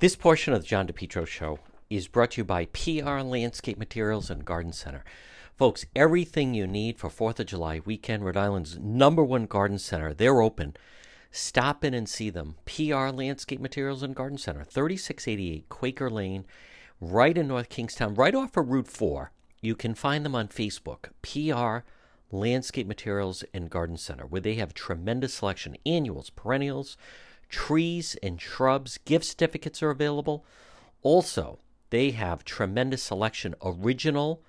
This portion of the John DePetro Show is brought to you by PR Landscape Materials and Garden Center. Folks, everything you need for 4th of July weekend, Rhode Island's number one garden center, they're open. Stop in and see them. PR Landscape Materials and Garden Center, 3688 Quaker Lane, right in North Kingstown, right off of Route 4. You can find them on Facebook, PR Landscape Materials and Garden Center, where they have tremendous selection annuals, perennials, trees and shrubs. Gift certificates are available. Also, they have tremendous selection original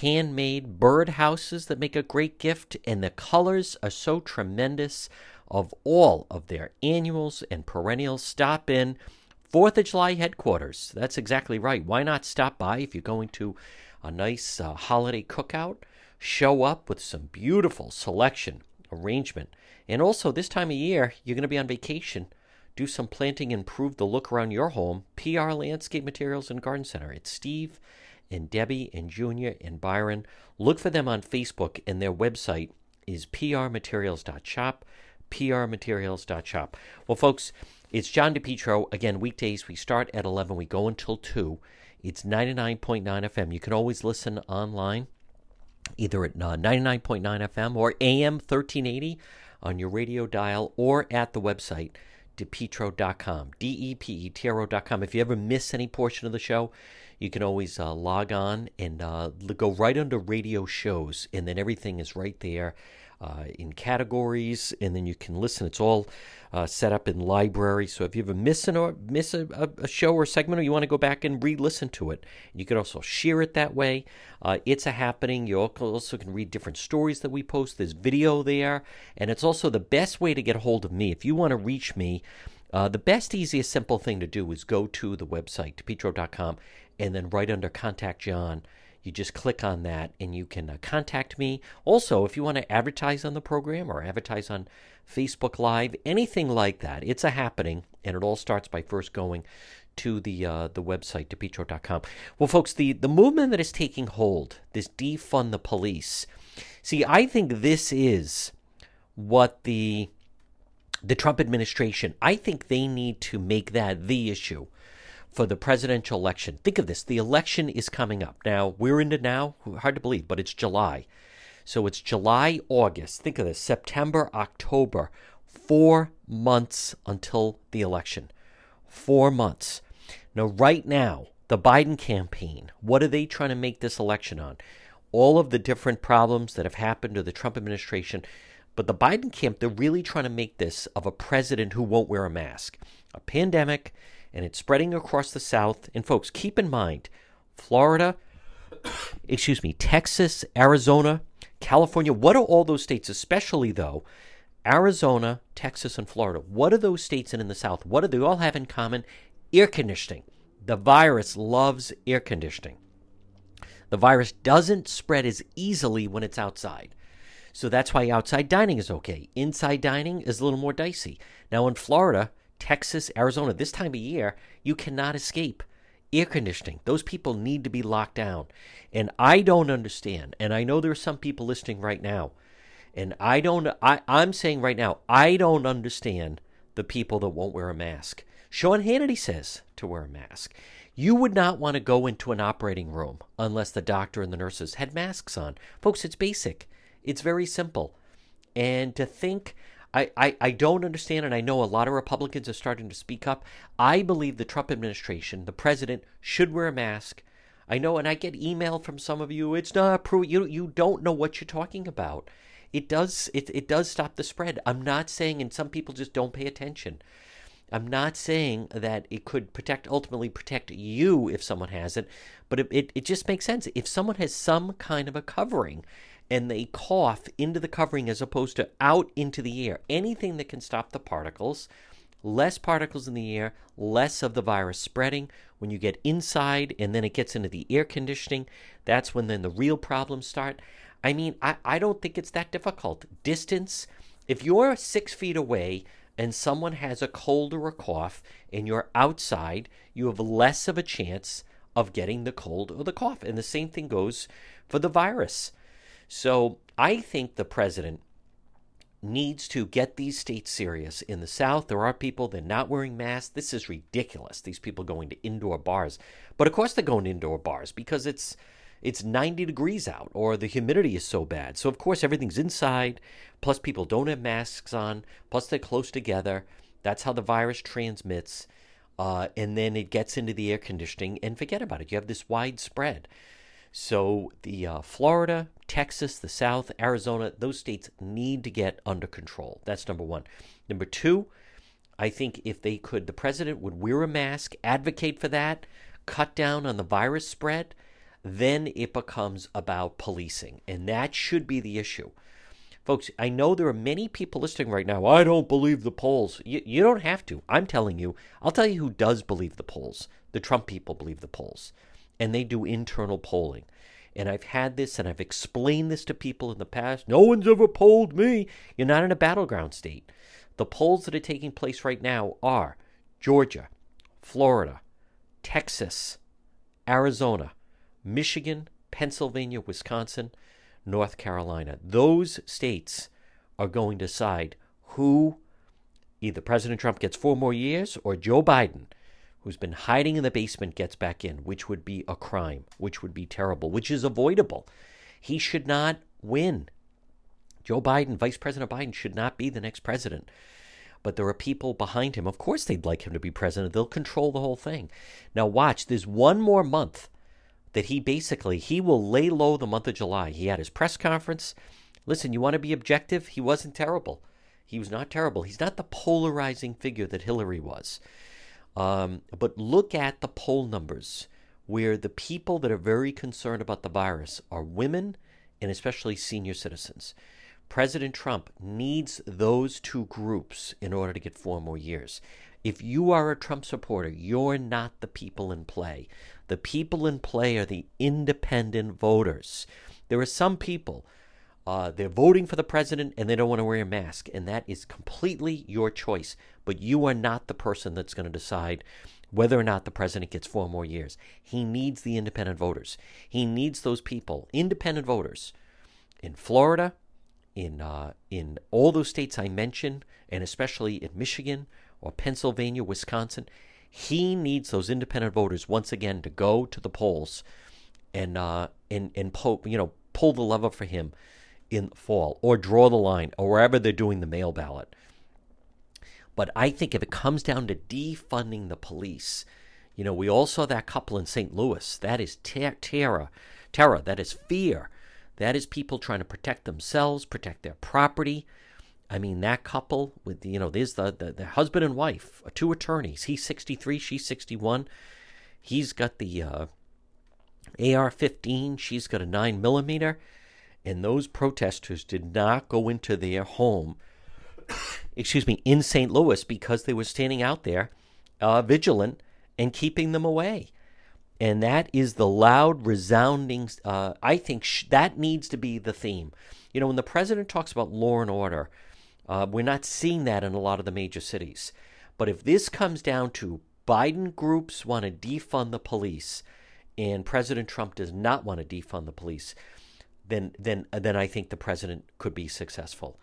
handmade bird houses that make a great gift and the colors are so tremendous of all of their annuals and perennials. Stop in 4th of July headquarters. That's exactly right. Why not stop by if you're going to a nice uh, holiday cookout? Show up with some beautiful selection, arrangement. And also, this time of year, you're going to be on vacation. Do some planting, improve the look around your home. PR Landscape Materials and Garden Center. It's Steve and Debbie and Junior and Byron. Look for them on Facebook, and their website is prmaterials.shop. prmaterials.shop. Well, folks, it's John DePetro. Again, weekdays, we start at 11, we go until 2. It's 99.9 FM. You can always listen online either at uh, 99.9 FM or AM 1380 on your radio dial or at the website depetro.com, D-E-P-E-T-R-O.com. If you ever miss any portion of the show, you can always uh, log on and uh, go right under radio shows, and then everything is right there uh, in categories, and then you can listen. It's all uh, set up in library. So if you ever miss, an, or miss a, a, show or segment, or you want to go back and re-listen to it, you can also share it that way. Uh, it's a happening. You also can read different stories that we post. There's video there, and it's also the best way to get a hold of me. If you want to reach me, uh, the best, easiest, simple thing to do is go to the website, depetro.com, and then right under Contact John, you just click on that and you can uh, contact me. Also, if you want to advertise on the program or advertise on Facebook Live, anything like that, it's a happening, and it all starts by first going to the uh, the website depetro.com. Well, folks, the the movement that is taking hold, this defund the police. See, I think this is what the the Trump administration. I think they need to make that the issue for the presidential election. Think of this: the election is coming up now. We're into now. Hard to believe, but it's July. So it's July, August. Think of this September, October. Four months until the election. Four months. Now, right now, the Biden campaign, what are they trying to make this election on? All of the different problems that have happened to the Trump administration. But the Biden camp, they're really trying to make this of a president who won't wear a mask. A pandemic, and it's spreading across the South. And folks, keep in mind, Florida, excuse me, Texas, Arizona, California, what are all those states, especially though Arizona, Texas, and Florida? What are those states and in the South? What do they all have in common? Air conditioning. The virus loves air conditioning. The virus doesn't spread as easily when it's outside. So that's why outside dining is okay. Inside dining is a little more dicey. Now in Florida, Texas, Arizona, this time of year, you cannot escape air conditioning. Those people need to be locked down. And I don't understand. And I know there are some people listening right now. And I don't I, I'm saying right now, I don't understand the people that won't wear a mask. Sean Hannity says to wear a mask. You would not want to go into an operating room unless the doctor and the nurses had masks on. Folks, it's basic. It's very simple. And to think I, I, I don't understand, and I know a lot of Republicans are starting to speak up. I believe the Trump administration, the president, should wear a mask. I know, and I get email from some of you. It's not proof. You you don't know what you're talking about. It does it it does stop the spread. I'm not saying, and some people just don't pay attention. I'm not saying that it could protect ultimately protect you if someone has it, but it, it, it just makes sense. If someone has some kind of a covering, and they cough into the covering as opposed to out into the air. Anything that can stop the particles, less particles in the air, less of the virus spreading. When you get inside and then it gets into the air conditioning, that's when then the real problems start. I mean, I, I don't think it's that difficult. Distance, if you're six feet away and someone has a cold or a cough and you're outside, you have less of a chance of getting the cold or the cough. And the same thing goes for the virus. So I think the president needs to get these states serious. In the South, there are people they're not wearing masks. This is ridiculous. These people going to indoor bars, but of course they're going to indoor bars because it's it's 90 degrees out or the humidity is so bad. So of course everything's inside. Plus people don't have masks on. Plus they're close together. That's how the virus transmits. Uh, and then it gets into the air conditioning and forget about it. You have this widespread. So the uh, Florida, Texas, the South, Arizona, those states need to get under control. That's number one. Number two, I think if they could, the president would wear a mask, advocate for that, cut down on the virus spread, then it becomes about policing. And that should be the issue. Folks, I know there are many people listening right now. I don't believe the polls. You, you don't have to. I'm telling you. I'll tell you who does believe the polls. The Trump people believe the polls. And they do internal polling. And I've had this and I've explained this to people in the past. No one's ever polled me. You're not in a battleground state. The polls that are taking place right now are Georgia, Florida, Texas, Arizona, Michigan, Pennsylvania, Wisconsin, North Carolina. Those states are going to decide who either President Trump gets four more years or Joe Biden who's been hiding in the basement gets back in, which would be a crime, which would be terrible, which is avoidable. He should not win. Joe Biden, Vice President Biden, should not be the next president. But there are people behind him. Of course, they'd like him to be president. They'll control the whole thing. Now, watch. There's one more month that he basically he will lay low the month of July. He had his press conference. Listen, you want to be objective? He wasn't terrible. He was not terrible. He's not the polarizing figure that Hillary was. Um, but look at the poll numbers where the people that are very concerned about the virus are women and especially senior citizens. President Trump needs those two groups in order to get four more years. If you are a Trump supporter, you're not the people in play. The people in play are the independent voters. There are some people uh, they're voting for the president and they don't want to wear a mask, and that is completely your choice. But you are not the person that's going to decide whether or not the president gets four more years. He needs the independent voters. He needs those people, independent voters, in Florida, in uh, in all those states I mentioned, and especially in Michigan or Pennsylvania, Wisconsin. He needs those independent voters once again to go to the polls and uh, and and po- you know pull the lever for him in fall or draw the line or wherever they're doing the mail ballot. But I think if it comes down to defunding the police, you know, we all saw that couple in St. Louis. That is ter- terror. Terror. That is fear. That is people trying to protect themselves, protect their property. I mean, that couple with, you know, there's the, the, the husband and wife, two attorneys. He's 63, she's 61. He's got the uh, AR 15, she's got a 9 millimeter and those protesters did not go into their home, excuse me, in St. Louis because they were standing out there uh, vigilant and keeping them away. And that is the loud, resounding, uh, I think sh- that needs to be the theme. You know, when the president talks about law and order, uh, we're not seeing that in a lot of the major cities. But if this comes down to Biden groups want to defund the police and President Trump does not want to defund the police, then then then I think the president could be successful.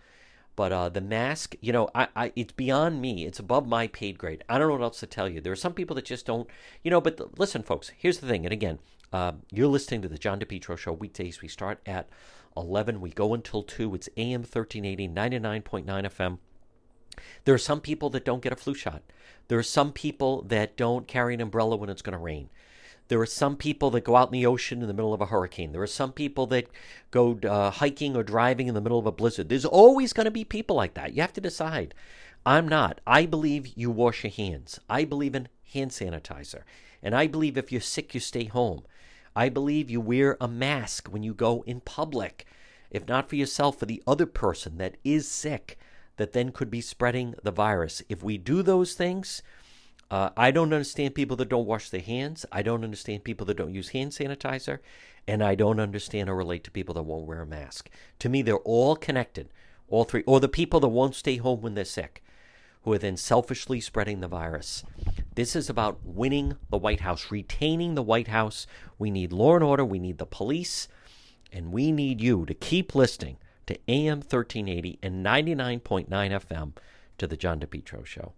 But uh, the mask, you know, I, I it's beyond me. It's above my paid grade. I don't know what else to tell you. There are some people that just don't, you know. But the, listen, folks. Here's the thing. And again, uh, you're listening to the John DePetro Show weekdays. We start at 11. We go until 2. It's AM 1380, 99.9 FM. There are some people that don't get a flu shot. There are some people that don't carry an umbrella when it's going to rain. There are some people that go out in the ocean in the middle of a hurricane. There are some people that go uh, hiking or driving in the middle of a blizzard. There's always going to be people like that. You have to decide. I'm not. I believe you wash your hands. I believe in hand sanitizer. And I believe if you're sick, you stay home. I believe you wear a mask when you go in public. If not for yourself, for the other person that is sick, that then could be spreading the virus. If we do those things, uh, I don't understand people that don't wash their hands. I don't understand people that don't use hand sanitizer. And I don't understand or relate to people that won't wear a mask. To me, they're all connected, all three. Or the people that won't stay home when they're sick, who are then selfishly spreading the virus. This is about winning the White House, retaining the White House. We need law and order, we need the police, and we need you to keep listening to AM 1380 and 99.9 FM to The John DePetro Show.